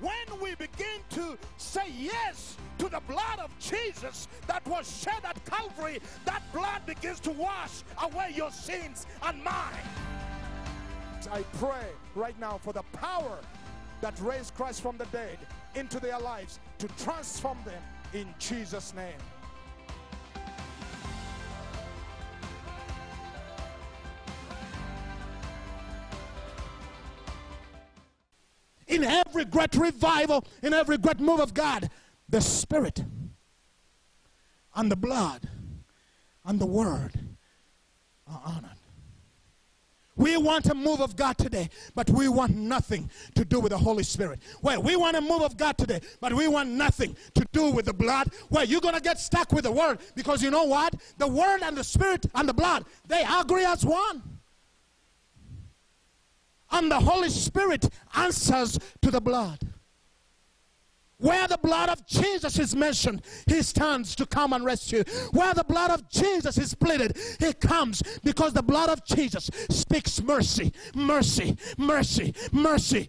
When we begin to say yes to the blood of Jesus that was shed at Calvary, that blood begins to wash away your sins and mine. I pray right now for the power that raised Christ from the dead into their lives to transform them in Jesus' name. In every great revival, in every great move of God, the Spirit and the blood and the Word are honored. We want a move of God today, but we want nothing to do with the Holy Spirit. Well, we want a move of God today, but we want nothing to do with the blood. Well, you're going to get stuck with the Word because you know what? The Word and the Spirit and the blood, they agree as one. And the Holy Spirit answers to the blood. Where the blood of Jesus is mentioned, he stands to come and rescue. Where the blood of Jesus is pleaded, he comes because the blood of Jesus speaks mercy, mercy, mercy, mercy.